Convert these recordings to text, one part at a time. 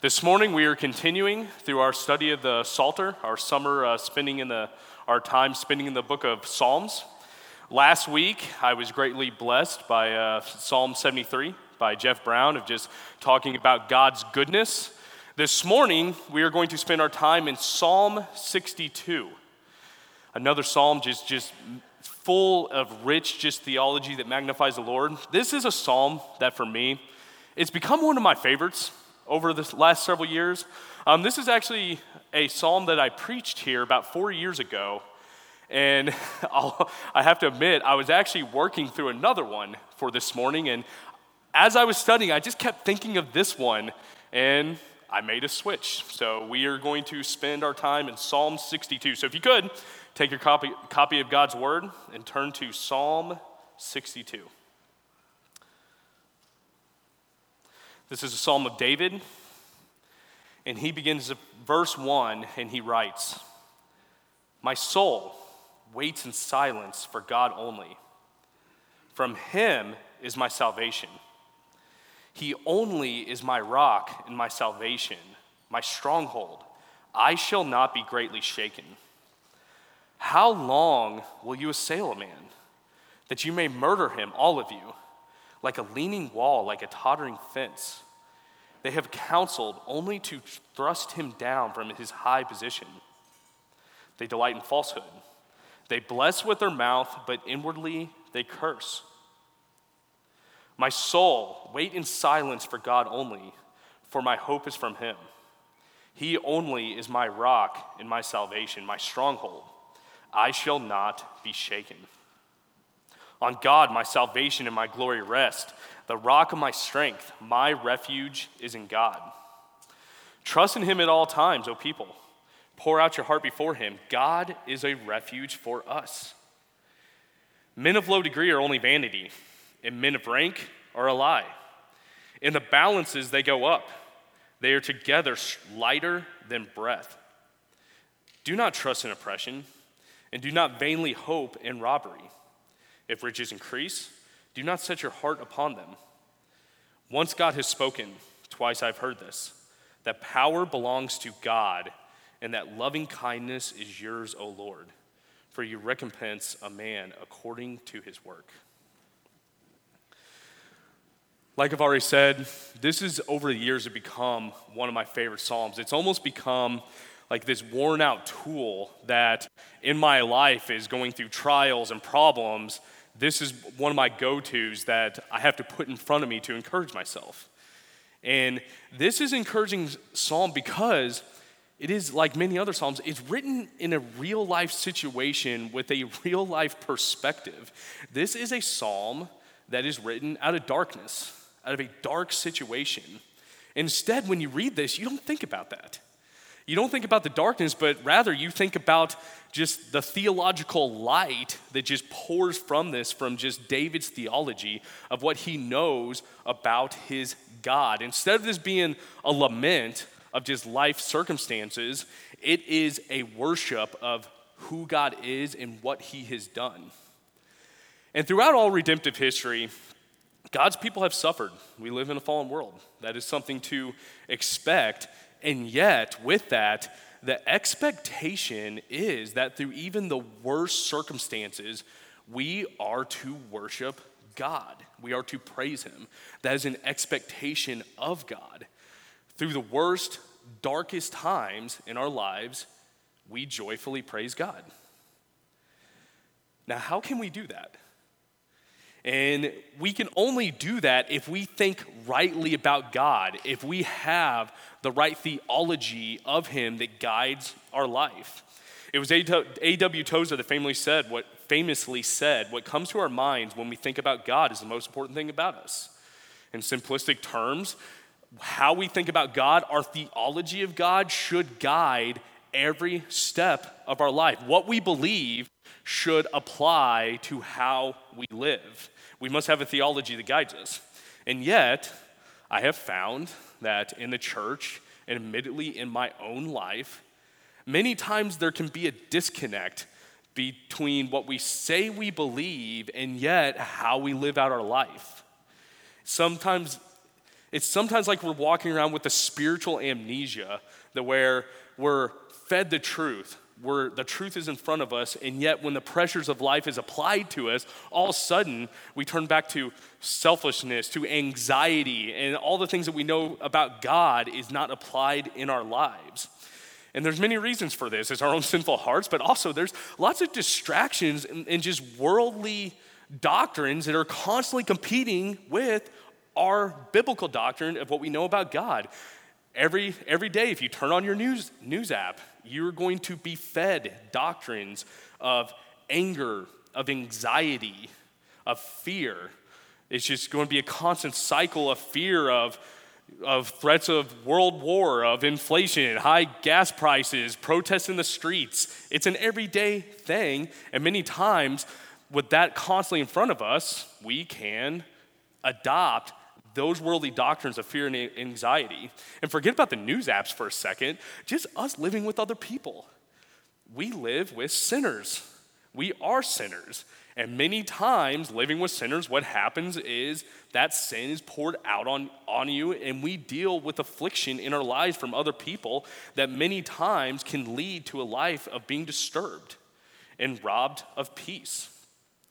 This morning we are continuing through our study of the Psalter, our summer uh, spending in the, our time spending in the book of Psalms. Last week I was greatly blessed by uh, Psalm 73 by Jeff Brown of just talking about God's goodness. This morning we are going to spend our time in Psalm 62, another psalm just just full of rich just theology that magnifies the Lord. This is a psalm that for me it's become one of my favorites over the last several years. Um, this is actually a psalm that I preached here about four years ago. And I'll, I have to admit, I was actually working through another one for this morning. And as I was studying, I just kept thinking of this one. And I made a switch. So we are going to spend our time in Psalm 62. So if you could, take your copy, copy of God's Word and turn to Psalm 62. This is a psalm of David, and he begins verse 1 and he writes, My soul waits in silence for God only. From him is my salvation. He only is my rock and my salvation, my stronghold. I shall not be greatly shaken. How long will you assail a man that you may murder him, all of you? Like a leaning wall, like a tottering fence. They have counseled only to thrust him down from his high position. They delight in falsehood. They bless with their mouth, but inwardly they curse. My soul, wait in silence for God only, for my hope is from him. He only is my rock and my salvation, my stronghold. I shall not be shaken. On God, my salvation and my glory rest. The rock of my strength, my refuge is in God. Trust in him at all times, O people. Pour out your heart before him. God is a refuge for us. Men of low degree are only vanity, and men of rank are a lie. In the balances, they go up. They are together lighter than breath. Do not trust in oppression, and do not vainly hope in robbery. If riches increase, do not set your heart upon them. Once God has spoken, twice I've heard this, that power belongs to God, and that loving kindness is yours, O Lord, for you recompense a man according to his work. Like I've already said, this is over the years have become one of my favorite Psalms. It's almost become like this worn out tool that in my life is going through trials and problems this is one of my go tos that I have to put in front of me to encourage myself. And this is encouraging psalm because it is like many other psalms, it's written in a real life situation with a real life perspective. This is a psalm that is written out of darkness, out of a dark situation. Instead, when you read this, you don't think about that. You don't think about the darkness, but rather you think about just the theological light that just pours from this, from just David's theology of what he knows about his God. Instead of this being a lament of just life circumstances, it is a worship of who God is and what he has done. And throughout all redemptive history, God's people have suffered. We live in a fallen world. That is something to expect. And yet, with that, the expectation is that through even the worst circumstances, we are to worship God. We are to praise Him. That is an expectation of God. Through the worst, darkest times in our lives, we joyfully praise God. Now, how can we do that? And we can only do that if we think rightly about God, if we have the right theology of Him that guides our life. It was A.W. Tozer that famously said, what famously said, what comes to our minds when we think about God is the most important thing about us. In simplistic terms, how we think about God, our theology of God should guide every step of our life. What we believe should apply to how we live. We must have a theology that guides us. And yet, I have found that in the church, and admittedly in my own life, many times there can be a disconnect between what we say we believe and yet how we live out our life. Sometimes It's sometimes like we're walking around with a spiritual amnesia that where we're fed the truth, where the truth is in front of us, and yet when the pressures of life is applied to us, all of a sudden we turn back to selfishness, to anxiety, and all the things that we know about God is not applied in our lives. And there's many reasons for this. It's our own sinful hearts, but also there's lots of distractions and, and just worldly doctrines that are constantly competing with our biblical doctrine of what we know about God. Every, every day, if you turn on your news, news app, you're going to be fed doctrines of anger, of anxiety, of fear. It's just going to be a constant cycle of fear, of, of threats of world war, of inflation, high gas prices, protests in the streets. It's an everyday thing. And many times, with that constantly in front of us, we can adopt those worldly doctrines of fear and anxiety. And forget about the news apps for a second, just us living with other people. We live with sinners. We are sinners. And many times, living with sinners, what happens is that sin is poured out on, on you, and we deal with affliction in our lives from other people that many times can lead to a life of being disturbed and robbed of peace.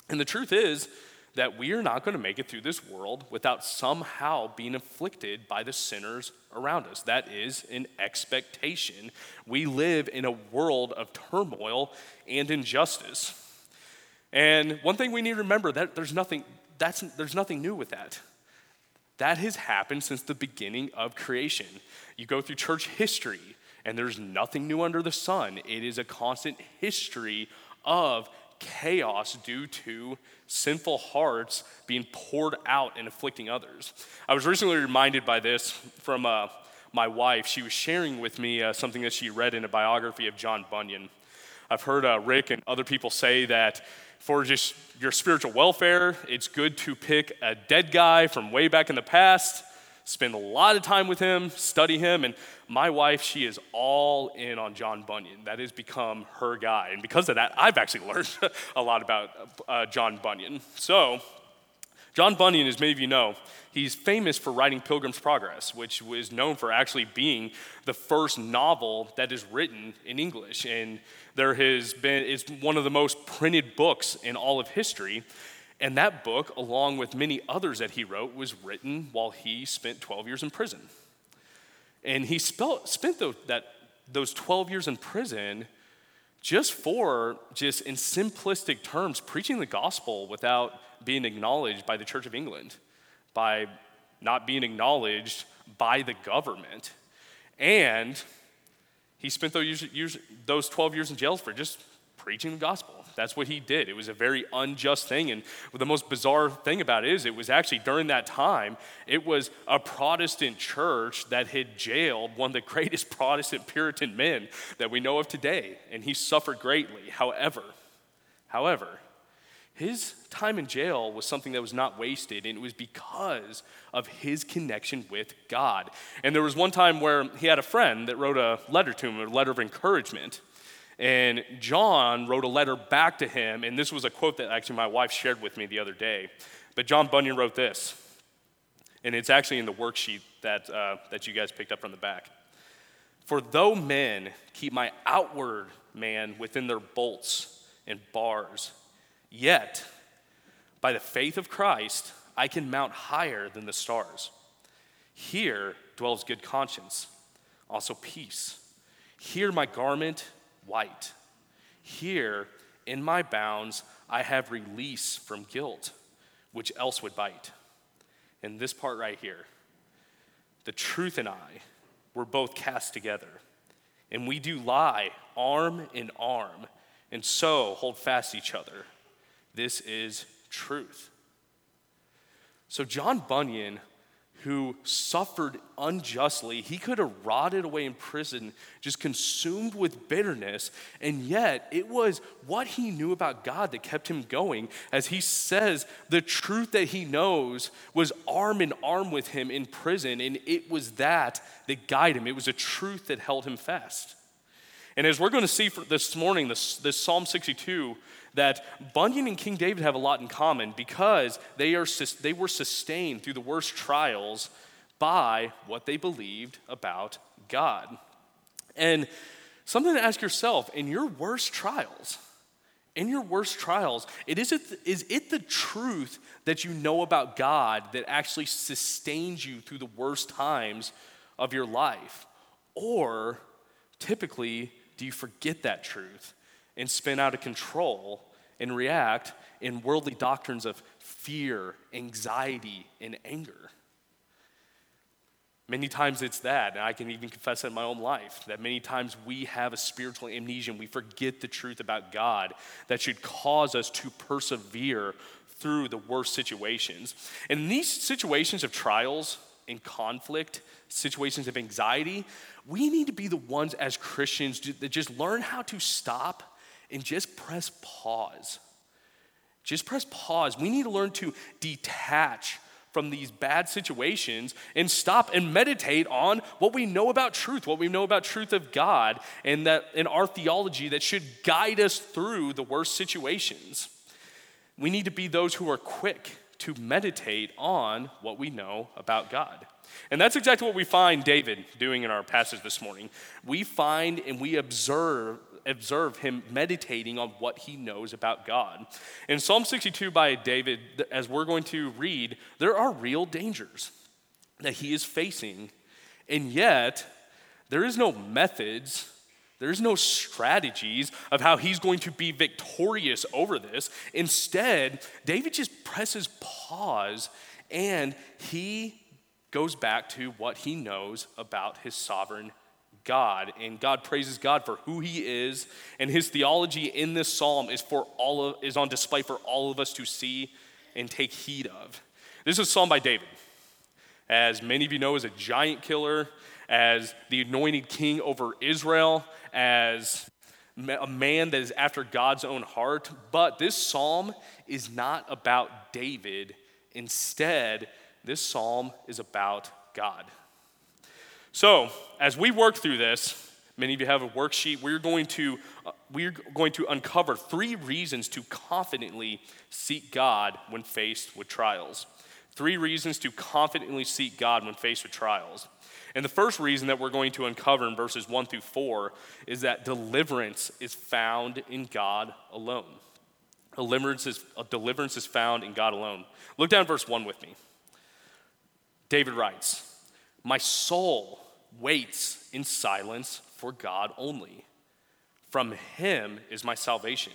And the truth is, that we are not going to make it through this world without somehow being afflicted by the sinners around us. That is an expectation. We live in a world of turmoil and injustice. And one thing we need to remember that there's nothing that's there's nothing new with that. That has happened since the beginning of creation. You go through church history and there's nothing new under the sun. It is a constant history of chaos due to sinful hearts being poured out and afflicting others. I was recently reminded by this from uh, my wife. She was sharing with me uh, something that she read in a biography of John Bunyan. I've heard uh, Rick and other people say that for just your spiritual welfare, it's good to pick a dead guy from way back in the past spend a lot of time with him, study him, and my wife, she is all in on John Bunyan. That has become her guy. And because of that, I've actually learned a lot about uh, John Bunyan. So, John Bunyan, as many of you know, he's famous for writing Pilgrim's Progress, which was known for actually being the first novel that is written in English. And there has been, it's one of the most printed books in all of history. And that book, along with many others that he wrote, was written while he spent 12 years in prison. And he spent those, that, those 12 years in prison just for, just in simplistic terms, preaching the gospel without being acknowledged by the Church of England, by not being acknowledged by the government. And he spent those, years, those 12 years in jail for just preaching the gospel. That's what he did. It was a very unjust thing. And the most bizarre thing about it is, it was actually during that time, it was a Protestant church that had jailed one of the greatest Protestant Puritan men that we know of today. And he suffered greatly. However, however, his time in jail was something that was not wasted, and it was because of his connection with God. And there was one time where he had a friend that wrote a letter to him, a letter of encouragement. And John wrote a letter back to him, and this was a quote that actually my wife shared with me the other day. But John Bunyan wrote this, and it's actually in the worksheet that, uh, that you guys picked up from the back. For though men keep my outward man within their bolts and bars, yet by the faith of Christ, I can mount higher than the stars. Here dwells good conscience, also peace. Here my garment white. Here, in my bounds, I have release from guilt, which else would bite. And this part right here the truth and I were both cast together, and we do lie arm in arm, and so hold fast each other. This is truth. So, John Bunyan who suffered unjustly. He could have rotted away in prison, just consumed with bitterness. And yet, it was what he knew about God that kept him going. As he says, the truth that he knows was arm in arm with him in prison. And it was that that guided him, it was a truth that held him fast. And as we're going to see this morning, this, this Psalm 62, that Bunyan and King David have a lot in common because they, are, they were sustained through the worst trials by what they believed about God. And something to ask yourself in your worst trials, in your worst trials, it is, it, is it the truth that you know about God that actually sustains you through the worst times of your life? Or typically, do you forget that truth and spin out of control and react in worldly doctrines of fear, anxiety, and anger? Many times it's that, and I can even confess that in my own life, that many times we have a spiritual amnesia and we forget the truth about God that should cause us to persevere through the worst situations. And these situations of trials and conflict, situations of anxiety, we need to be the ones as Christians that just learn how to stop and just press pause. Just press pause. We need to learn to detach from these bad situations and stop and meditate on what we know about truth, what we know about truth of God, and that in our theology that should guide us through the worst situations. We need to be those who are quick to meditate on what we know about God. And that's exactly what we find David doing in our passage this morning. We find and we observe observe him meditating on what he knows about God. In Psalm 62 by David, as we're going to read, there are real dangers that he is facing, and yet there is no methods. There's no strategies of how he's going to be victorious over this. Instead, David just presses pause and he goes back to what he knows about his sovereign God, and God praises God for who He is, and His theology in this psalm is for all of, is on display for all of us to see and take heed of. This is a psalm by David, as many of you know, as a giant killer, as the anointed king over Israel, as a man that is after God's own heart. But this psalm is not about David. Instead, this psalm is about God. So, as we work through this, many of you have a worksheet, we're going to, uh, we're going to uncover three reasons to confidently seek God when faced with trials. Three reasons to confidently seek God when faced with trials. And the first reason that we're going to uncover in verses 1 through 4 is that deliverance is found in God alone. Deliverance is, uh, deliverance is found in God alone. Look down verse 1 with me. David writes, My soul waits in silence for God only. From him is my salvation.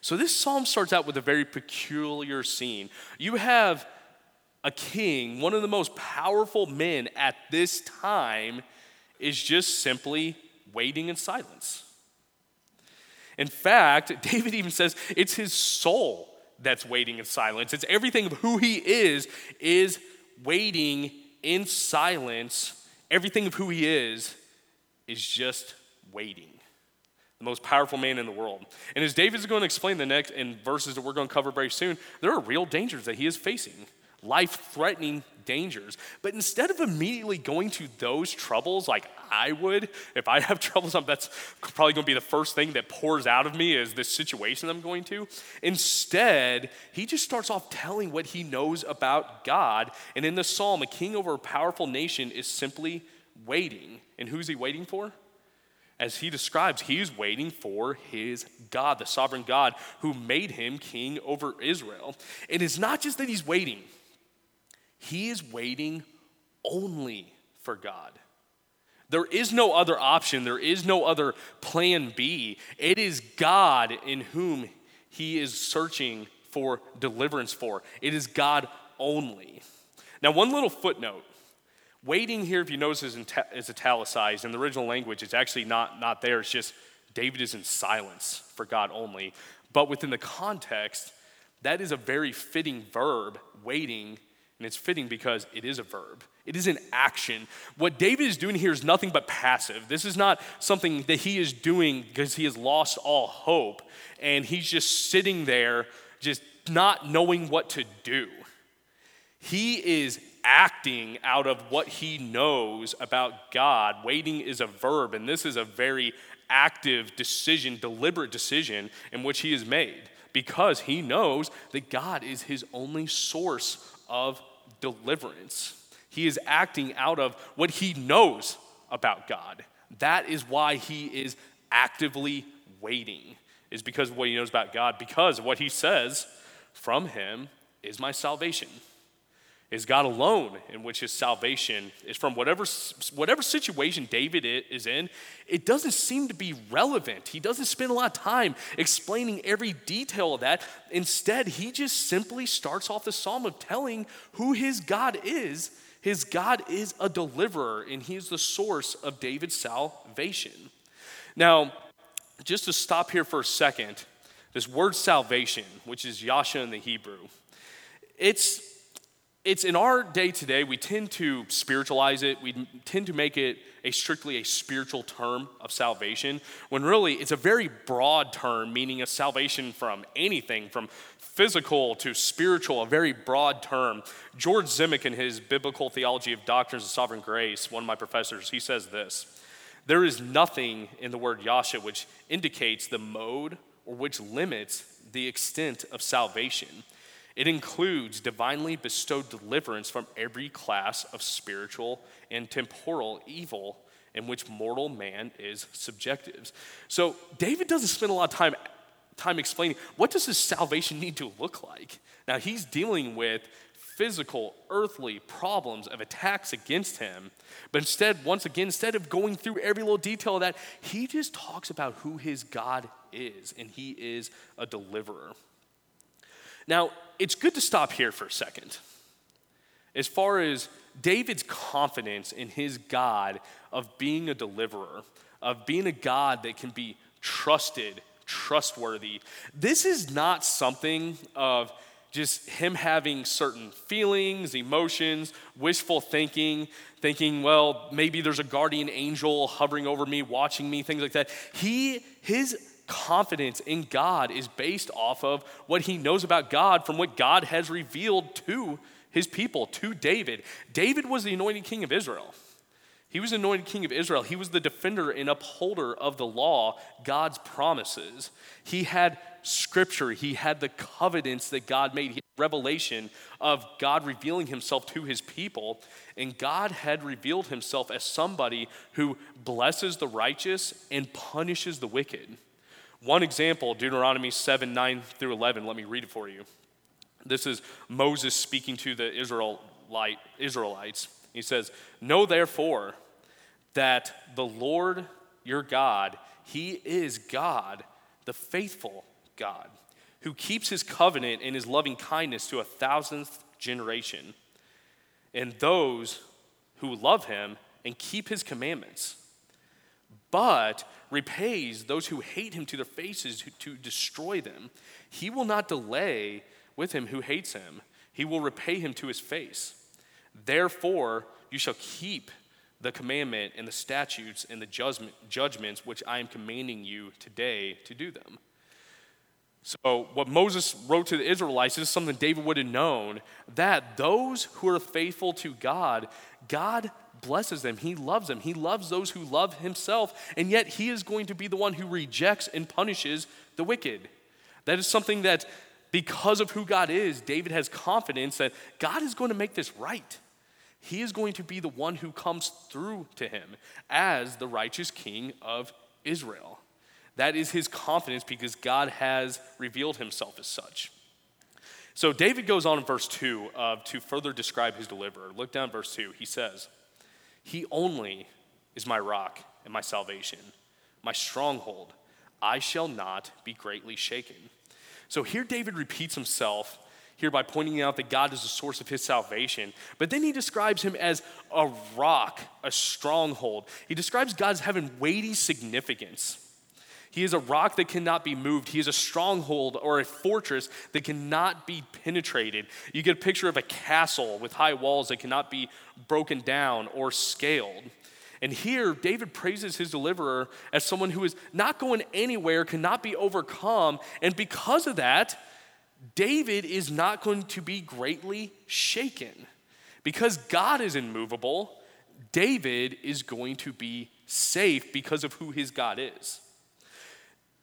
So this psalm starts out with a very peculiar scene. You have a king, one of the most powerful men at this time, is just simply waiting in silence. In fact, David even says it's his soul that's waiting in silence. It's everything of who he is, is waiting in silence everything of who he is is just waiting. The most powerful man in the world. And as David is going to explain the next in verses that we're going to cover very soon, there are real dangers that he is facing, life threatening dangers. But instead of immediately going to those troubles like I would, if I have troubles, that's probably going to be the first thing that pours out of me is this situation I'm going to. Instead, he just starts off telling what he knows about God. And in the psalm, a king over a powerful nation is simply waiting. And who's he waiting for? As he describes, he's waiting for his God, the sovereign God who made him king over Israel. And it's not just that he's waiting, he is waiting only for God. There is no other option, there is no other plan B. It is God in whom he is searching for deliverance for. It is God only. Now, one little footnote. Waiting here, if you notice, is, is italicized. In the original language, it's actually not, not there. It's just David is in silence for God only. But within the context, that is a very fitting verb, waiting and it's fitting because it is a verb, it is an action. What David is doing here is nothing but passive. This is not something that he is doing because he has lost all hope and he's just sitting there, just not knowing what to do. He is acting out of what he knows about God. Waiting is a verb, and this is a very active decision, deliberate decision in which he has made because he knows that God is his only source of deliverance. He is acting out of what he knows about God. That is why he is actively waiting, is because of what he knows about God, because what he says from him is my salvation is God alone in which his salvation is from. Whatever, whatever situation David is in, it doesn't seem to be relevant. He doesn't spend a lot of time explaining every detail of that. Instead, he just simply starts off the psalm of telling who his God is. His God is a deliverer, and he is the source of David's salvation. Now, just to stop here for a second, this word salvation, which is Yasha in the Hebrew, it's it's in our day today, we tend to spiritualize it. We tend to make it a strictly a spiritual term of salvation, when really it's a very broad term, meaning a salvation from anything, from physical to spiritual, a very broad term. George Zemek, in his Biblical Theology of Doctrines of Sovereign Grace, one of my professors, he says this There is nothing in the word Yasha which indicates the mode or which limits the extent of salvation. It includes divinely bestowed deliverance from every class of spiritual and temporal evil in which mortal man is subjective. So David doesn't spend a lot of time time explaining what does his salvation need to look like. Now he's dealing with physical, earthly problems of attacks against him. But instead, once again, instead of going through every little detail of that, he just talks about who his God is, and he is a deliverer. Now, it's good to stop here for a second. As far as David's confidence in his God of being a deliverer, of being a God that can be trusted, trustworthy, this is not something of just him having certain feelings, emotions, wishful thinking, thinking, well, maybe there's a guardian angel hovering over me, watching me, things like that. He, his confidence in God is based off of what he knows about God from what God has revealed to his people, to David. David was the anointed king of Israel. He was anointed king of Israel. He was the defender and upholder of the law, God's promises. He had scripture, he had the covenants that God made, he had revelation of God revealing himself to his people. And God had revealed himself as somebody who blesses the righteous and punishes the wicked. One example, Deuteronomy 7 9 through 11, let me read it for you. This is Moses speaking to the Israelite, Israelites. He says, Know therefore that the Lord your God, He is God, the faithful God, who keeps His covenant and His loving kindness to a thousandth generation, and those who love Him and keep His commandments. But repays those who hate him to their faces to destroy them. He will not delay with him who hates him, he will repay him to his face. Therefore, you shall keep the commandment and the statutes and the judgment, judgments which I am commanding you today to do them. So, what Moses wrote to the Israelites is something David would have known that those who are faithful to God, God blesses them. He loves them. He loves those who love himself, and yet he is going to be the one who rejects and punishes the wicked. That is something that, because of who God is, David has confidence that God is going to make this right. He is going to be the one who comes through to him as the righteous king of Israel. That is his confidence because God has revealed himself as such. So David goes on in verse 2 uh, to further describe his deliverer. Look down verse 2. He says, he only is my rock and my salvation, my stronghold. I shall not be greatly shaken. So here David repeats himself here by pointing out that God is the source of his salvation. But then he describes him as a rock, a stronghold. He describes God as having weighty significance. He is a rock that cannot be moved. He is a stronghold or a fortress that cannot be penetrated. You get a picture of a castle with high walls that cannot be broken down or scaled. And here, David praises his deliverer as someone who is not going anywhere, cannot be overcome. And because of that, David is not going to be greatly shaken. Because God is immovable, David is going to be safe because of who his God is.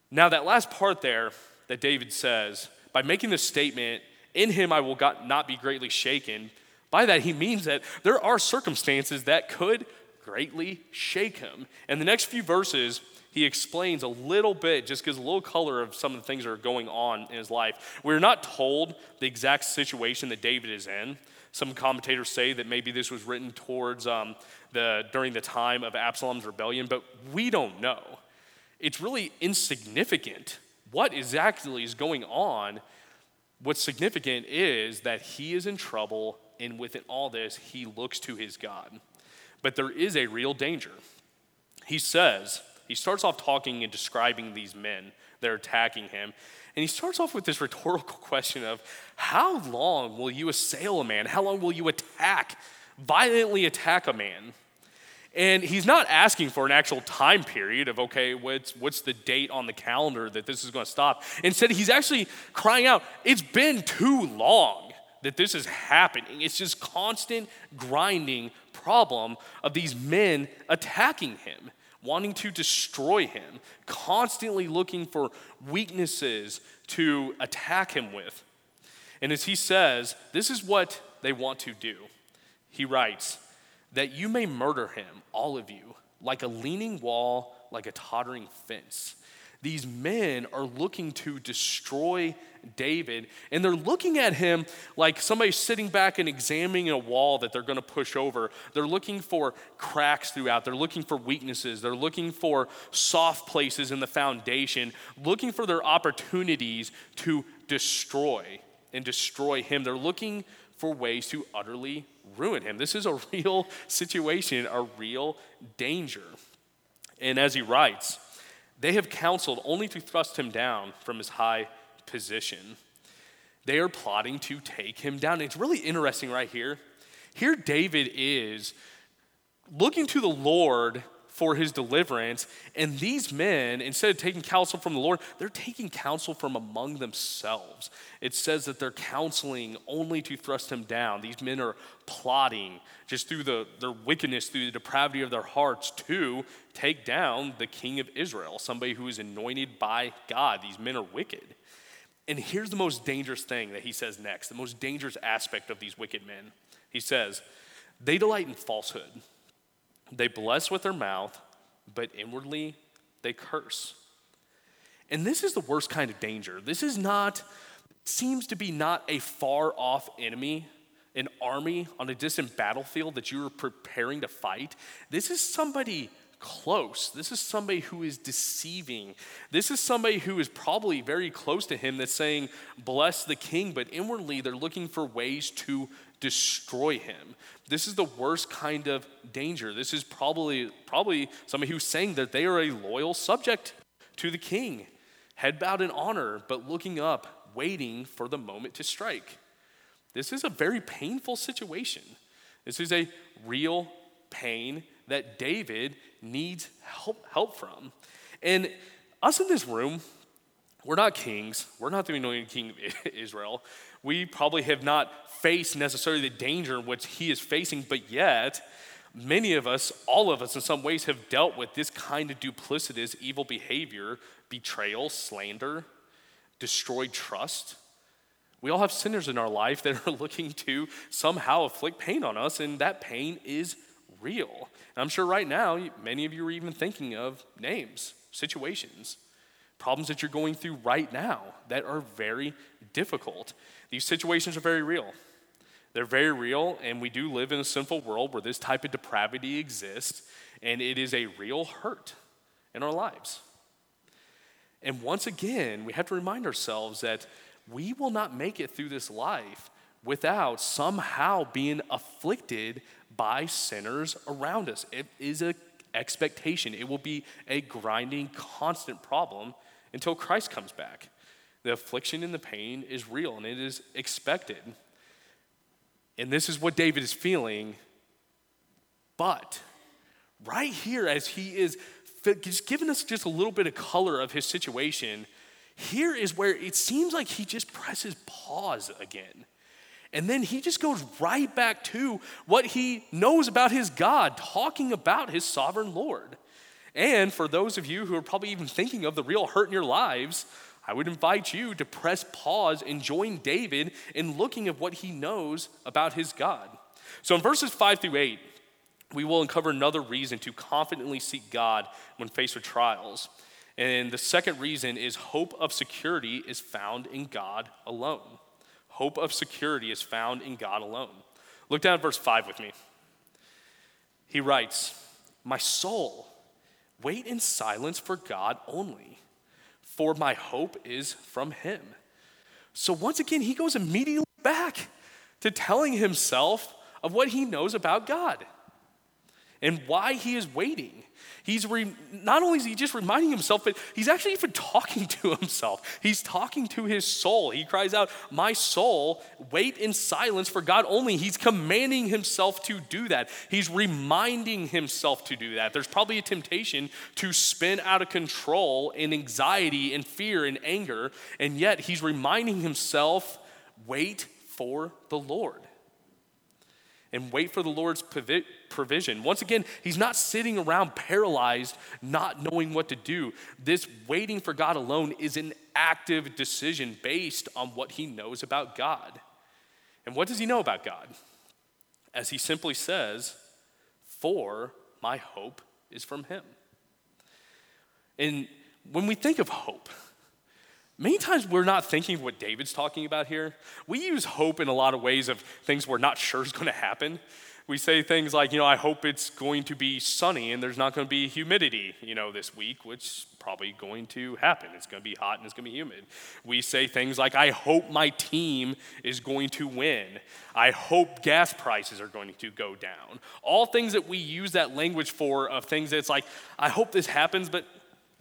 Now, that last part there that David says, by making this statement, in him I will not be greatly shaken, By that, he means that there are circumstances that could greatly shake him. And the next few verses, he explains a little bit, just gives a little color of some of the things that are going on in his life. We're not told the exact situation that David is in. Some commentators say that maybe this was written towards um, the, during the time of Absalom's rebellion, but we don't know. It's really insignificant what exactly is going on. What's significant is that he is in trouble, and within all this, he looks to his God. But there is a real danger. He says, he starts off talking and describing these men that are attacking him. And he starts off with this rhetorical question of how long will you assail a man? How long will you attack, violently attack a man? And he's not asking for an actual time period of, okay, what's, what's the date on the calendar that this is going to stop? Instead, he's actually crying out, it's been too long that this is happening. It's just constant grinding problem of these men attacking him, wanting to destroy him, constantly looking for weaknesses to attack him with. And as he says, this is what they want to do. He writes, that you may murder him, all of you, like a leaning wall, like a tottering fence. These men are looking to destroy David, and they're looking at him like somebody sitting back and examining a wall that they're going to push over. They're looking for cracks throughout, they're looking for weaknesses, they're looking for soft places in the foundation, looking for their opportunities to destroy and destroy him. They're looking for ways to utterly ruin him. This is a real situation, a real danger. And as he writes, they have counseled only to thrust him down from his high position. They are plotting to take him down. It's really interesting right here. Here, David is looking to the Lord for his deliverance. And these men, instead of taking counsel from the Lord, they're taking counsel from among themselves. It says that they're counseling only to thrust him down. These men are plotting just through the, their wickedness, through the depravity of their hearts, to take down the king of Israel, somebody who is anointed by God. These men are wicked. And here's the most dangerous thing that he says next, the most dangerous aspect of these wicked men. He says, They delight in falsehood. They bless with their mouth, but inwardly they curse. And this is the worst kind of danger. This is not, seems to be not a far off enemy, an army on a distant battlefield that you are preparing to fight. This is somebody close. This is somebody who is deceiving. This is somebody who is probably very close to him that's saying, Bless the king, but inwardly they're looking for ways to destroy him. This is the worst kind of danger. This is probably, probably somebody who's saying that they are a loyal subject to the king, head bowed in honor, but looking up, waiting for the moment to strike. This is a very painful situation. This is a real pain that David needs help, help from. And us in this room, we're not kings. We're not the anointed king of Israel. We probably have not faced necessarily the danger which he is facing, but yet, many of us, all of us in some ways, have dealt with this kind of duplicitous evil behavior betrayal, slander, destroyed trust. We all have sinners in our life that are looking to somehow afflict pain on us, and that pain is real. And I'm sure right now, many of you are even thinking of names, situations, problems that you're going through right now that are very difficult. These situations are very real. They're very real, and we do live in a sinful world where this type of depravity exists, and it is a real hurt in our lives. And once again, we have to remind ourselves that we will not make it through this life without somehow being afflicted by sinners around us. It is an expectation, it will be a grinding, constant problem until Christ comes back. The affliction and the pain is real and it is expected. And this is what David is feeling. But right here, as he is just giving us just a little bit of color of his situation, here is where it seems like he just presses pause again. And then he just goes right back to what he knows about his God, talking about his sovereign Lord. And for those of you who are probably even thinking of the real hurt in your lives, I would invite you to press pause and join David in looking at what he knows about his God. So in verses 5 through 8, we will uncover another reason to confidently seek God when faced with trials. And the second reason is hope of security is found in God alone. Hope of security is found in God alone. Look down at verse 5 with me. He writes, My soul, wait in silence for God only, for my hope is from Him. So once again, he goes immediately back to telling himself of what he knows about God and why he is waiting. He's re, not only is he just reminding himself, but he's actually even talking to himself. He's talking to his soul. He cries out, My soul, wait in silence for God only. He's commanding himself to do that. He's reminding himself to do that. There's probably a temptation to spin out of control in anxiety and fear and anger, and yet he's reminding himself, Wait for the Lord and wait for the Lord's provision. Once again, he's not sitting around paralyzed, not knowing what to do. This waiting for God alone is an active decision based on what he knows about God. And what does he know about God? As he simply says, For my hope is from him. And when we think of hope, Many times we're not thinking of what David's talking about here. We use hope in a lot of ways of things we're not sure is going to happen. We say things like, you know, I hope it's going to be sunny and there's not going to be humidity, you know, this week, which probably going to happen. It's going to be hot and it's going to be humid. We say things like, I hope my team is going to win. I hope gas prices are going to go down. All things that we use that language for of things that's like, I hope this happens, but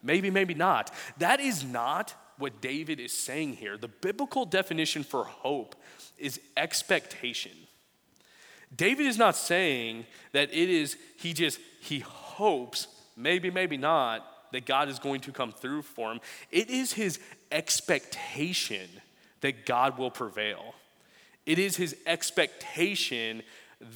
maybe, maybe not. That is not what David is saying here. The biblical definition for hope is expectation. David is not saying that it is, he just, he hopes, maybe, maybe not, that God is going to come through for him. It is his expectation that God will prevail. It is his expectation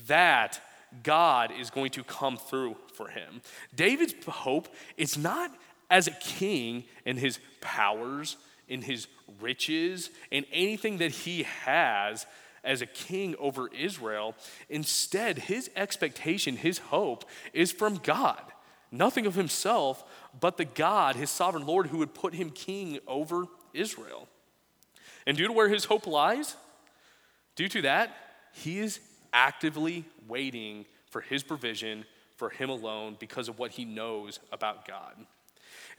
that God is going to come through for him. David's hope is not as a king in his powers, in his riches, in anything that he has as a king over Israel. Instead, his expectation, his hope is from God. Nothing of himself, but the God, his sovereign Lord, who would put him king over Israel. And due to where his hope lies, due to that, he is actively waiting for his provision for him alone because of what he knows about God.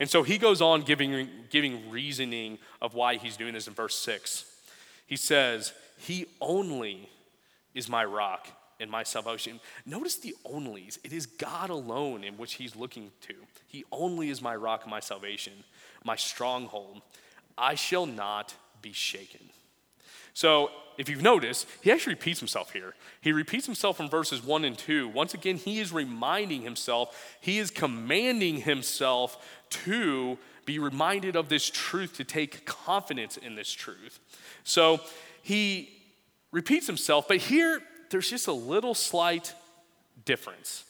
And so he goes on giving, giving reasoning of why he's doing this in verse 6. He says, He only is my rock and my salvation. Notice the onlys. It is God alone in which he's looking to. He only is my rock and my salvation, my stronghold. I shall not be shaken. So, if you've noticed, he actually repeats himself here. He repeats himself in verses 1 and 2. Once again, he is reminding himself, he is commanding himself to be reminded of this truth, to take confidence in this truth. So he repeats himself, but here there's just a little slight difference.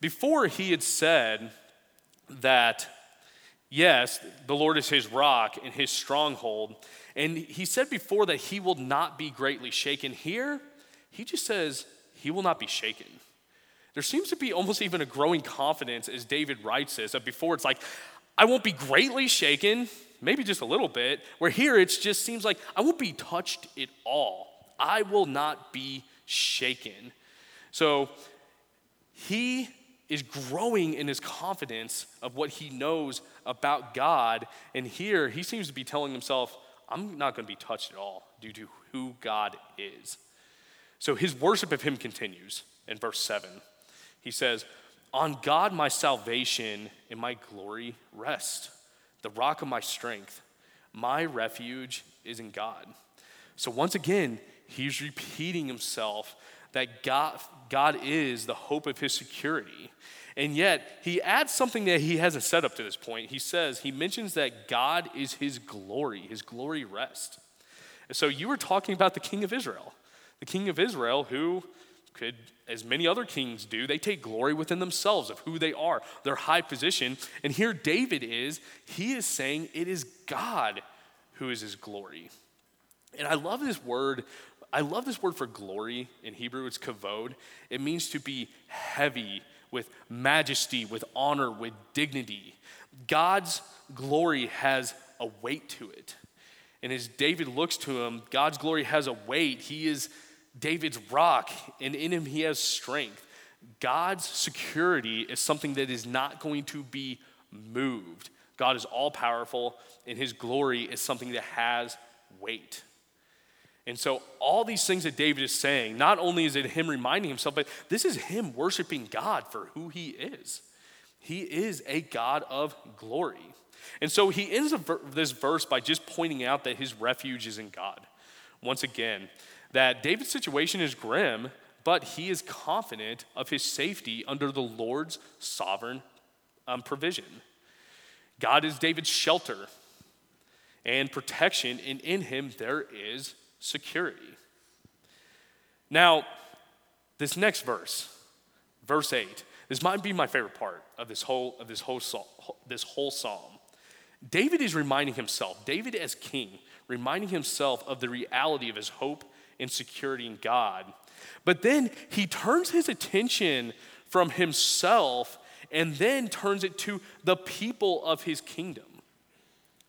Before he had said that, yes, the Lord is his rock and his stronghold, and he said before that he will not be greatly shaken. Here, he just says he will not be shaken. There seems to be almost even a growing confidence as David writes this. Before it's like, I won't be greatly shaken, maybe just a little bit, where here it just seems like I won't be touched at all. I will not be shaken. So he is growing in his confidence of what he knows about God. And here he seems to be telling himself, I'm not going to be touched at all due to who God is. So his worship of him continues in verse 7. He says, on God, my salvation and my glory rest, the rock of my strength. My refuge is in God. So once again, he's repeating himself that God, God is the hope of his security. And yet, he adds something that he hasn't said up to this point. He says, he mentions that God is his glory, his glory rest. So you were talking about the king of Israel, the king of Israel who could, as many other kings do, they take glory within themselves of who they are, their high position. And here David is, he is saying it is God who is his glory. And I love this word. I love this word for glory in Hebrew. It's kavod. It means to be heavy with majesty, with honor, with dignity. God's glory has a weight to it. And as David looks to him, God's glory has a weight. He is David's rock, and in him he has strength. God's security is something that is not going to be moved. God is all powerful, and his glory is something that has weight. And so, all these things that David is saying, not only is it him reminding himself, but this is him worshiping God for who he is. He is a God of glory. And so, he ends this verse by just pointing out that his refuge is in God. Once again, that David's situation is grim, but he is confident of his safety under the Lord's sovereign um, provision. God is David's shelter and protection, and in him there is security. Now, this next verse, verse 8, this might be my favorite part of this whole, of this whole, this whole psalm. David is reminding himself, David as king, reminding himself of the reality of his hope and security in God. But then he turns his attention from himself and then turns it to the people of his kingdom.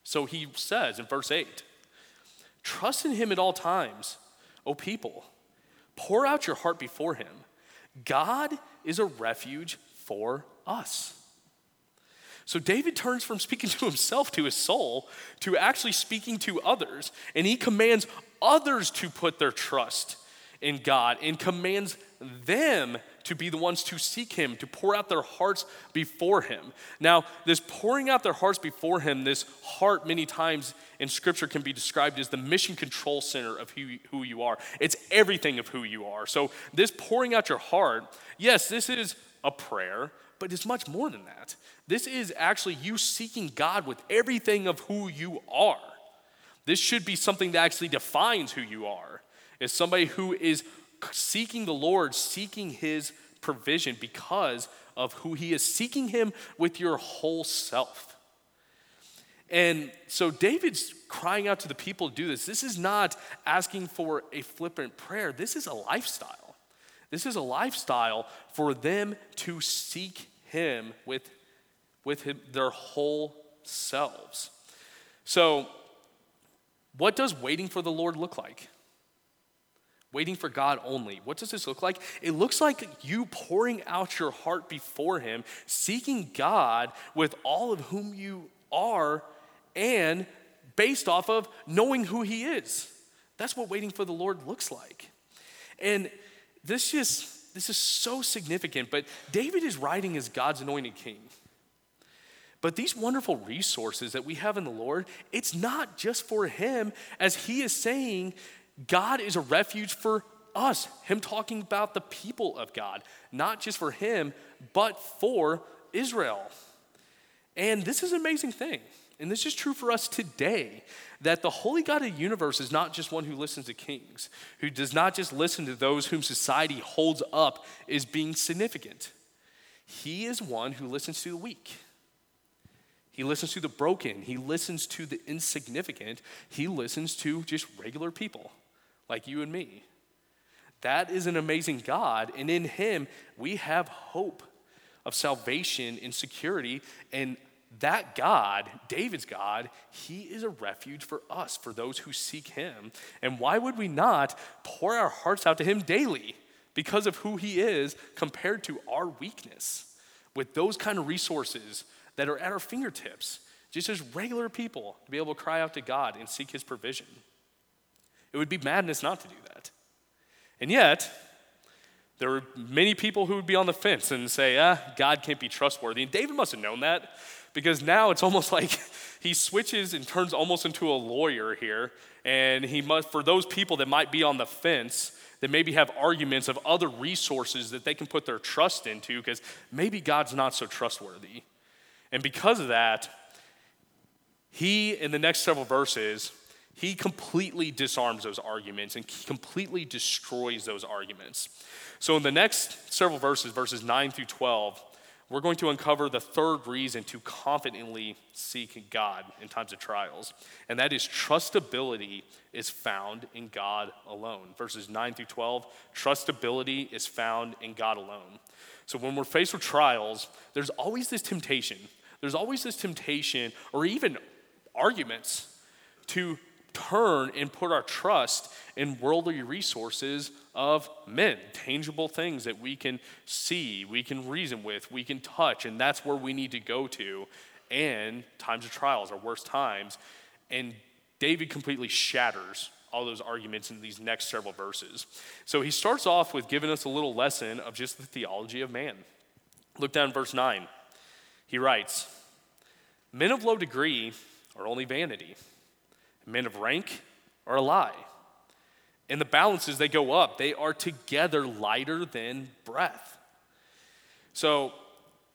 So he says in verse 8 Trust in him at all times, O people. Pour out your heart before him. God is a refuge for us. So David turns from speaking to himself, to his soul, to actually speaking to others. And he commands others to put their trust in God and commands them to be the ones to seek Him, to pour out their hearts before Him. Now, this pouring out their hearts before Him, this heart, many times in Scripture, can be described as the mission control center of who, who you are. It's everything of who you are. So, this pouring out your heart, yes, this is a prayer, but it's much more than that. This is actually you seeking God with everything of who you are. This should be something that actually defines who you are. Is somebody who is seeking the Lord, seeking his provision because of who he is, seeking him with your whole self. And so David's crying out to the people to do this. This is not asking for a flippant prayer, this is a lifestyle. This is a lifestyle for them to seek him with, with him, their whole selves. So, what does waiting for the Lord look like? waiting for God only. What does this look like? It looks like you pouring out your heart before Him, seeking God with all of whom you are, and based off of knowing who He is. That's what waiting for the Lord looks like. And this just this is so significant, but David is writing as God's anointed king. But these wonderful resources that we have in the Lord, it's not just for him, as he is saying God is a refuge for us. Him talking about the people of God, not just for him, but for Israel. And this is an amazing thing. And this is true for us today that the holy God of the universe is not just one who listens to kings, who does not just listen to those whom society holds up as being significant. He is one who listens to the weak. He listens to the broken. He listens to the insignificant. He listens to just regular people like you and me. That is an amazing God, and in Him we have hope of salvation and security. And that God, David's God, He is a refuge for us, for those who seek Him. And why would we not pour our hearts out to Him daily because of who He is compared to our weakness? With those kind of resources that are at our fingertips, just as regular people to be able to cry out to God and seek His provision. It would be madness not to do that. And yet, there were many people who would be on the fence and say, ah, God can't be trustworthy. And David must have known that because now it's almost like he switches and turns almost into a lawyer here. And he must, for those people that might be on the fence, that maybe have arguments of other resources that they can put their trust into because maybe God's not so trustworthy. And because of that, he, in the next several verses, he completely disarms those arguments and completely destroys those arguments. So, in the next several verses, verses 9 through 12, we're going to uncover the third reason to confidently seek God in times of trials, and that is trustability is found in God alone. Verses 9 through 12 trustability is found in God alone. So when we're faced with trials, there's always this temptation. There's always this temptation, or even arguments, to turn and put our trust in worldly resources of men, tangible things that we can see, we can reason with, we can touch, and that's where we need to go to. And times of trials, our worst times. And David completely shatters all those arguments in these next several verses. So he starts off with giving us a little lesson of just the theology of man. Look down verse 9. He writes, Men of low degree are only vanity men of rank are a lie. And the balances, they go up. They are together lighter than breath. So,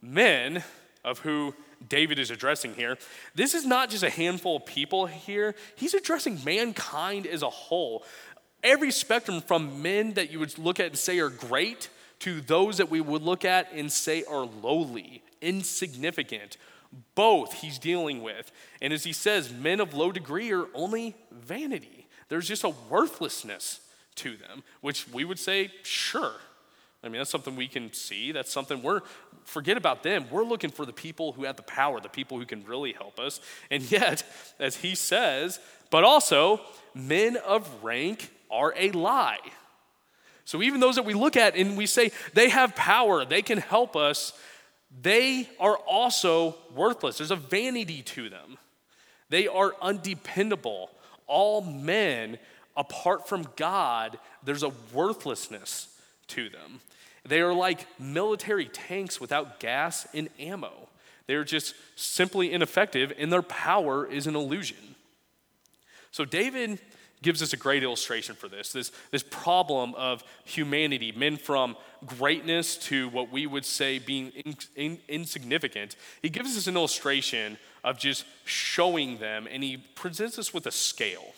men of who David is addressing here, this is not just a handful of people here. He's addressing mankind as a whole. Every spectrum from men that you would look at and say are great to those that we would look at and say are lowly, insignificant, both he's dealing with. And as he says, men of low degree are only vanity. There's just a worthlessness to them, which we would say, sure. I mean, that's something we can see. That's something we're, forget about them. We're looking for the people who have the power, the people who can really help us. And yet, as he says, but also, men of rank are a lie. So even those that we look at and we say they have power, they can help us, they are also worthless. There's a vanity to them. They are undependable. All men, apart from God, there's a worthlessness to them. They are like military tanks without gas and ammo. They're just simply ineffective, and their power is an illusion. So, David gives us a great illustration for this this, this problem of humanity, men from greatness to what we would say being in, in, insignificant. He gives us an illustration of just showing them, and he presents us with a scale.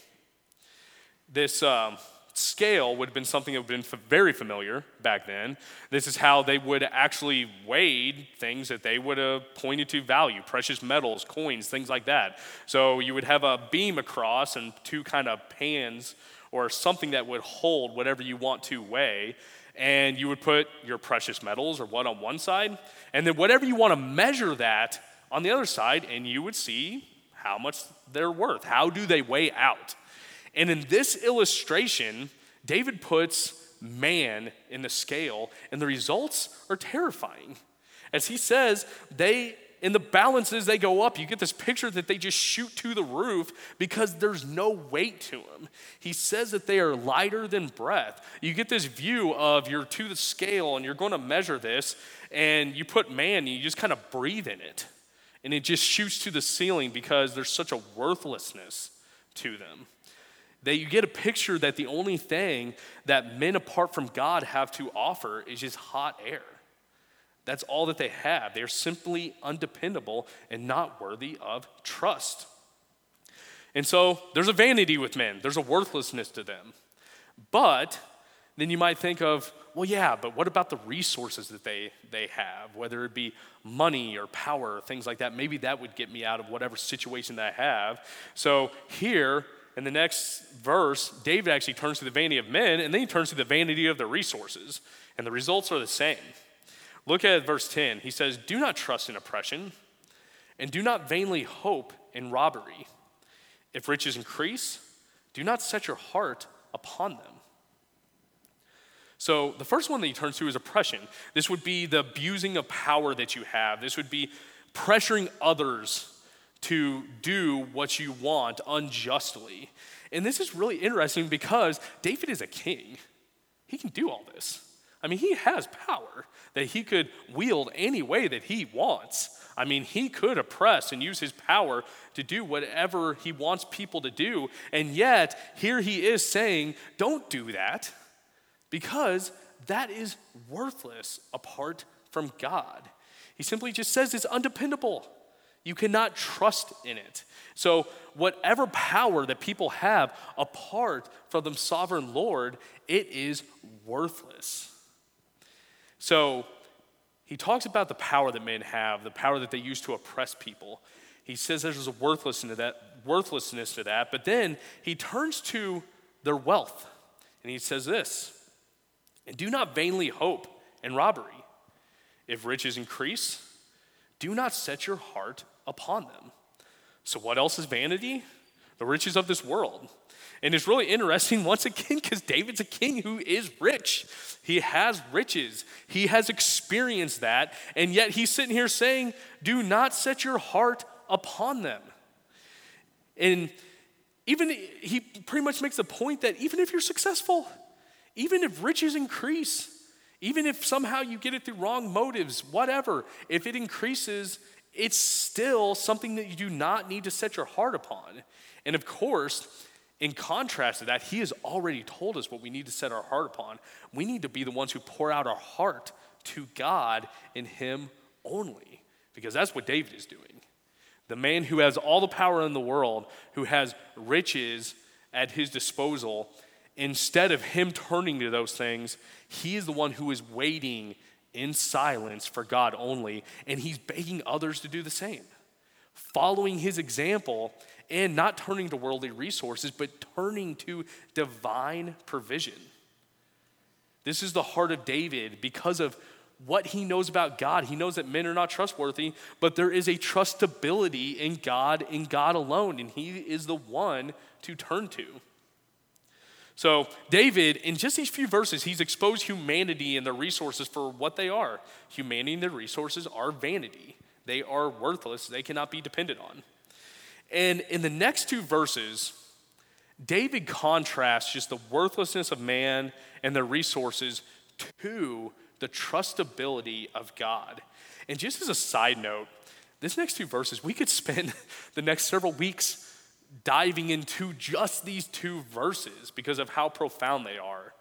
This, um, scale would have been something that would have been very familiar back then. This is how they would actually weigh things that they would have pointed to value, precious metals, coins, things like that. So you would have a beam across and two kind of pans or something that would hold whatever you want to weigh. And you would put your precious metals or what on one side, and then whatever you want to measure that on the other side, and you would see how much they're worth. How do they weigh out? And in this illustration, David puts man in the scale, and the results are terrifying. As he says, they in the balances they go up. You get this picture that they just shoot to the roof because there's no weight to them. He says that they are lighter than breath. You get this view of you're to the scale and you're going to measure this, and you put man, and you just kind of breathe in it, and it just shoots to the ceiling because there's such a worthlessness to them that you get a picture that the only thing that men apart from God have to offer is just hot air. That's all that they have. They're simply undependable and not worthy of trust. And so there's a vanity with men, there's a worthlessness to them. But then you might think of, well, yeah, but what about the resources that they, they have, whether it be money or power or things like that? Maybe that would get me out of whatever situation that I have. So here, in the next verse, David actually turns to the vanity of men and then he turns to the vanity of the resources. And the results are the same. Look at verse 10. He says, Do not trust in oppression and do not vainly hope in robbery. If riches increase, do not set your heart upon them. So, the first one that he turns to is oppression. This would be the abusing of power that you have. This would be pressuring others to do what you want unjustly. And this is really interesting because David is a king. He can do all this. I mean, he has power that he could wield any way that he wants. I mean, he could oppress and use his power to do whatever he wants people to do. And yet, here he is saying, don't do that because that is worthless apart from God. He simply just says it's undependable. You cannot trust in it. So, whatever power that people have apart from the sovereign Lord, it is worthless. So, he talks about the power that men have, the power that they use to oppress people. He says there's a worthlessness to that, worthlessness to that, but then he turns to their wealth and he says this And do not vainly hope in robbery. If riches increase, do not set your heart upon them. So, what else is vanity? The riches of this world. And it's really interesting once again because David's a king who is rich. He has riches, he has experienced that, and yet he's sitting here saying, Do not set your heart upon them. And even he pretty much makes the point that even if you're successful, even if riches increase, even if somehow you get it through wrong motives, whatever, if it increases, it's still something that you do not need to set your heart upon. And of course, in contrast to that, he has already told us what we need to set our heart upon. We need to be the ones who pour out our heart to God in him only, because that's what David is doing. The man who has all the power in the world, who has riches at his disposal, instead of him turning to those things, he is the one who is waiting in silence for God only, and he's begging others to do the same. Following his example and not turning to worldly resources, but turning to divine provision. This is the heart of David because of what he knows about God. He knows that men are not trustworthy, but there is a trustability in God, in God alone, and he is the one to turn to. So, David, in just these few verses, he's exposed humanity and their resources for what they are. Humanity and their resources are vanity, they are worthless, they cannot be depended on. And in the next two verses, David contrasts just the worthlessness of man and their resources to the trustability of God. And just as a side note, this next two verses, we could spend the next several weeks diving into just these two verses because of how profound they are.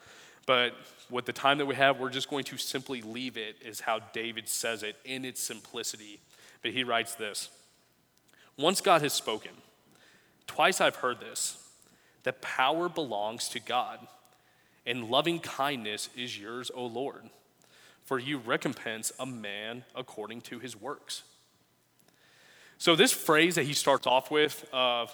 But with the time that we have, we're just going to simply leave it as how David says it in its simplicity. But he writes this Once God has spoken, twice I've heard this, that power belongs to God, and loving kindness is yours, O Lord for you recompense a man according to his works. So, this phrase that he starts off with of,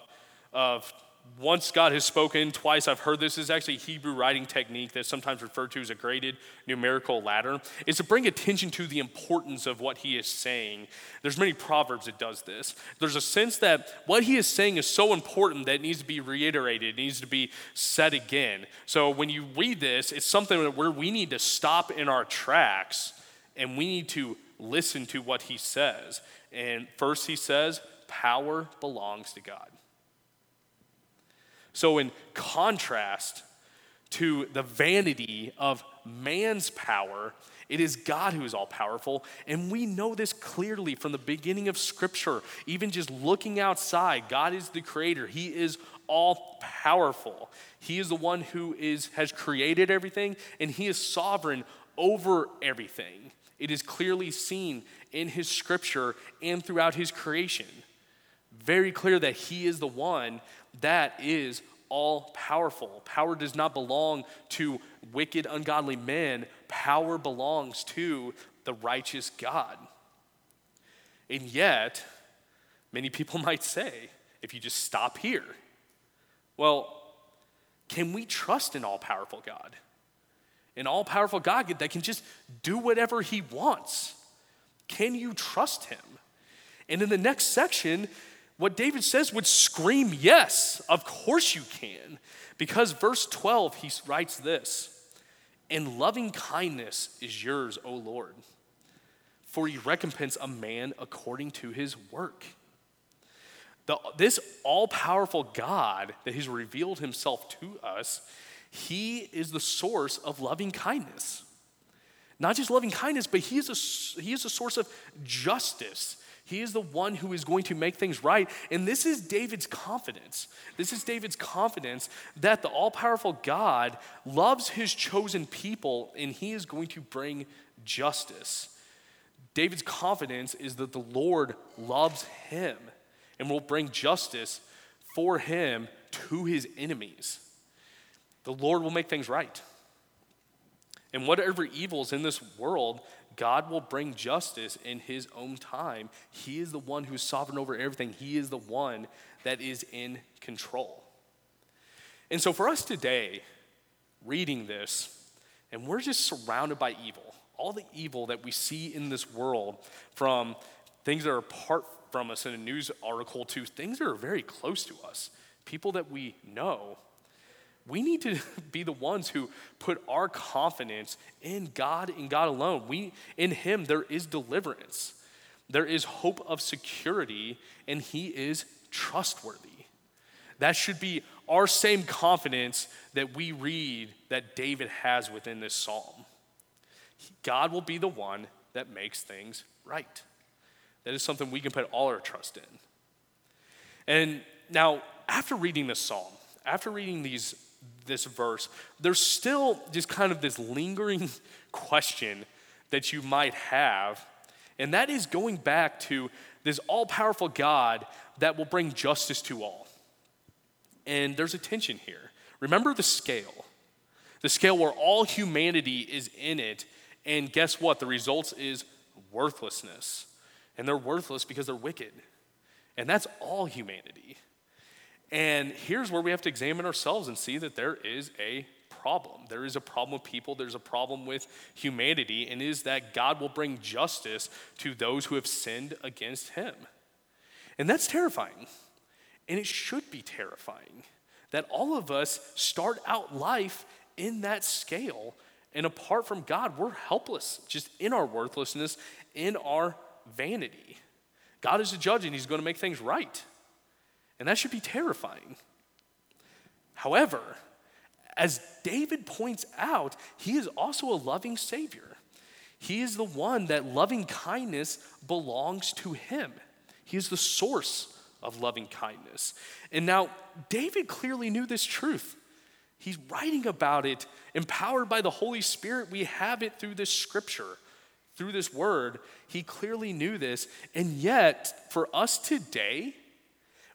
of once God has spoken, twice I've heard this, is actually a Hebrew writing technique that's sometimes referred to as a graded numerical ladder, is to bring attention to the importance of what he is saying. There's many proverbs that does this. There's a sense that what he is saying is so important that it needs to be reiterated, it needs to be said again. So when you read this, it's something where we need to stop in our tracks and we need to listen to what he says. And first he says, power belongs to God. So, in contrast to the vanity of man's power, it is God who is all powerful. And we know this clearly from the beginning of Scripture. Even just looking outside, God is the creator, He is all powerful. He is the one who is, has created everything, and He is sovereign over everything. It is clearly seen in His Scripture and throughout His creation. Very clear that He is the one that is all powerful. Power does not belong to wicked, ungodly men, power belongs to the righteous God. And yet, many people might say, if you just stop here, well, can we trust an all powerful God? An all powerful God that can just do whatever he wants. Can you trust him? And in the next section, what David says would scream, Yes, of course you can. Because verse 12, he writes this And loving kindness is yours, O Lord, for you recompense a man according to his work. The, this all powerful God that has revealed himself to us, he is the source of loving kindness. Not just loving kindness, but he is a, he is a source of justice he is the one who is going to make things right. And this is David's confidence. This is David's confidence that the all powerful God loves his chosen people and he is going to bring justice. David's confidence is that the Lord loves him and will bring justice for him to his enemies. The Lord will make things right. And whatever evils in this world, God will bring justice in his own time. He is the one who's sovereign over everything, he is the one that is in control. And so for us today, reading this, and we're just surrounded by evil, all the evil that we see in this world, from things that are apart from us in a news article to things that are very close to us, people that we know we need to be the ones who put our confidence in God and God alone. We, in Him, there is deliverance, there is hope of security, and He is trustworthy. That should be our same confidence that we read that David has within this psalm. God will be the one that makes things right. That is something we can put all our trust in. And now, after reading this psalm, after reading these this verse, there's still just kind of this lingering question that you might have, and that is going back to this all powerful God that will bring justice to all. And there's a tension here. Remember the scale the scale where all humanity is in it, and guess what? The result is worthlessness. And they're worthless because they're wicked. And that's all humanity. And here's where we have to examine ourselves and see that there is a problem. There is a problem with people, there's a problem with humanity, and is that God will bring justice to those who have sinned against him. And that's terrifying. And it should be terrifying that all of us start out life in that scale. And apart from God, we're helpless, just in our worthlessness, in our vanity. God is a judge and he's going to make things right. And that should be terrifying. However, as David points out, he is also a loving Savior. He is the one that loving kindness belongs to him. He is the source of loving kindness. And now, David clearly knew this truth. He's writing about it, empowered by the Holy Spirit. We have it through this scripture, through this word. He clearly knew this. And yet, for us today,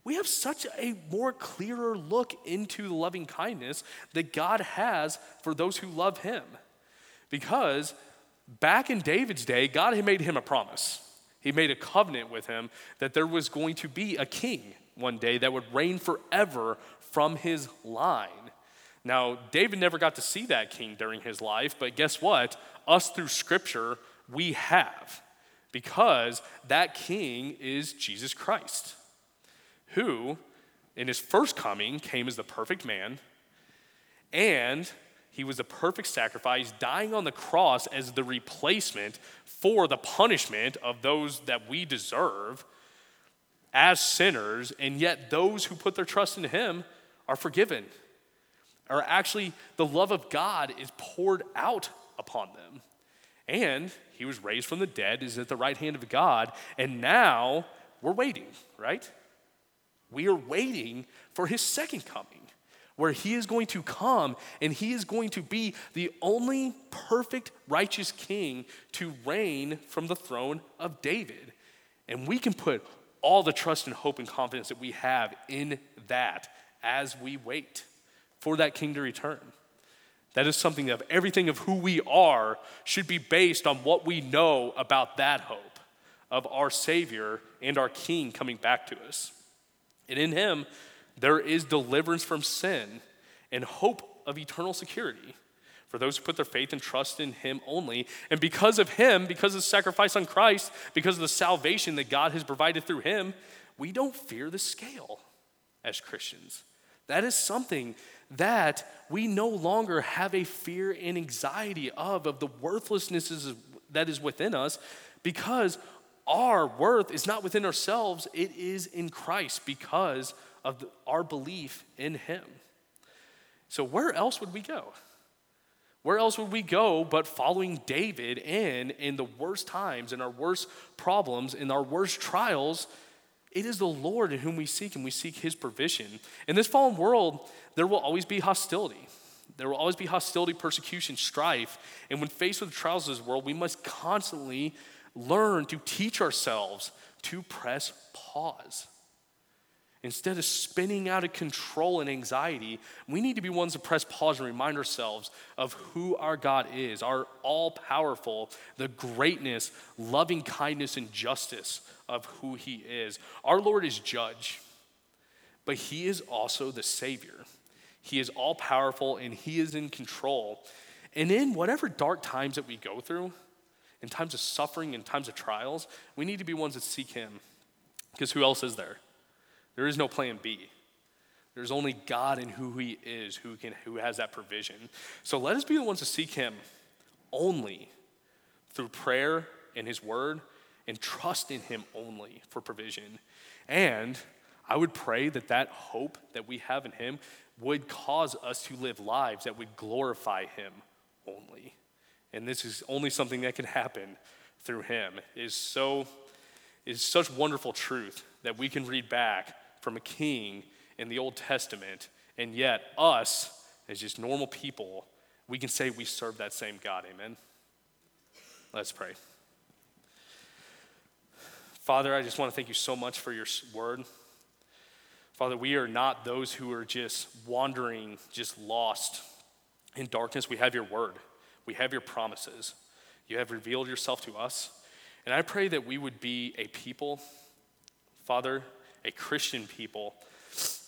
we have such a more clearer look into the loving kindness that God has for those who love him. Because back in David's day, God had made him a promise. He made a covenant with him that there was going to be a king one day that would reign forever from his line. Now, David never got to see that king during his life, but guess what? Us through scripture, we have, because that king is Jesus Christ who, in his first coming, came as the perfect man, and he was the perfect sacrifice, dying on the cross as the replacement for the punishment of those that we deserve as sinners, and yet those who put their trust in him are forgiven. Or actually, the love of God is poured out upon them. And he was raised from the dead, is at the right hand of God, and now we're waiting, right? We are waiting for his second coming, where he is going to come and he is going to be the only perfect, righteous king to reign from the throne of David. And we can put all the trust and hope and confidence that we have in that as we wait for that king to return. That is something that everything of who we are should be based on what we know about that hope of our Savior and our King coming back to us. And in him, there is deliverance from sin and hope of eternal security for those who put their faith and trust in him only. And because of him, because of the sacrifice on Christ, because of the salvation that God has provided through him, we don't fear the scale as Christians. That is something that we no longer have a fear and anxiety of, of the worthlessness that is within us, because our worth is not within ourselves, it is in Christ because of the, our belief in Him. So, where else would we go? Where else would we go but following David in in the worst times, in our worst problems, in our worst trials? It is the Lord in whom we seek, and we seek His provision. In this fallen world, there will always be hostility. There will always be hostility, persecution, strife. And when faced with the trials of this world, we must constantly learn to teach ourselves to press pause instead of spinning out of control and anxiety, we need to be ones to press pause and remind ourselves of who our God is, our all powerful, the greatness, loving kindness, and justice of who He is. Our Lord is judge, but He is also the Savior. He is all powerful and He is in control. And in whatever dark times that we go through, in times of suffering, in times of trials, we need to be ones that seek Him. Because who else is there? There is no plan B. There's only God and who He is who, can, who has that provision. So let us be the ones to seek Him only through prayer and His Word and trust in Him only for provision. And I would pray that that hope that we have in Him would cause us to live lives that would glorify Him only. And this is only something that can happen through Him. Is so is such wonderful truth that we can read back from a king in the Old Testament, and yet us, as just normal people, we can say we serve that same God. Amen. Let's pray. Father, I just want to thank you so much for your word. Father, we are not those who are just wandering, just lost in darkness. We have your word, we have your promises. You have revealed yourself to us. And I pray that we would be a people, Father, a Christian people,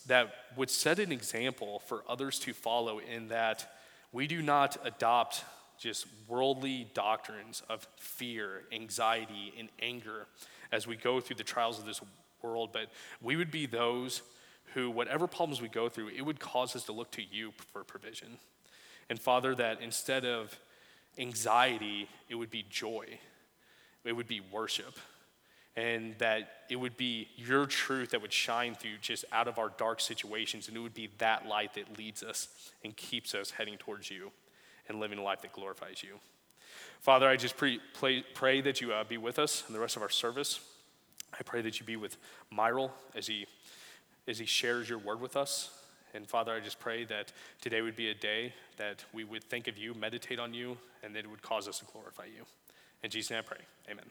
that would set an example for others to follow in that we do not adopt just worldly doctrines of fear, anxiety, and anger as we go through the trials of this world, but we would be those who, whatever problems we go through, it would cause us to look to you for provision. And Father, that instead of anxiety, it would be joy, it would be worship, and that it would be your truth that would shine through just out of our dark situations, and it would be that light that leads us and keeps us heading towards you and living a life that glorifies you. Father, I just pre- pray, pray that you uh, be with us in the rest of our service. I pray that you be with Myral as he as he shares your word with us. And Father, I just pray that today would be a day that we would think of you, meditate on you, and that it would cause us to glorify you. In Jesus' name I pray. Amen.